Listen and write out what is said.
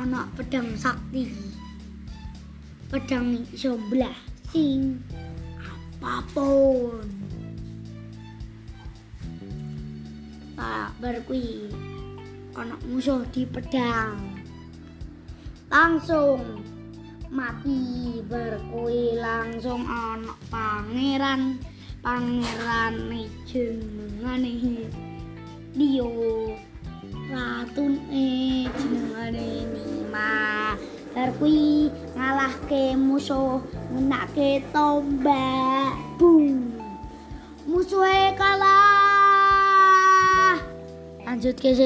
ana pedang sakti. Pedang iso belah sing apa pun. Pak bar kuwi. Ana musuh di pedang. Langsung mati bar kuwi. Langsung ana pangeran. Pangeran jenengane Dio ratun eh bar kuwi ngalahke musuh ngenake tombak. Bung musuhe kalah. Lanjut ke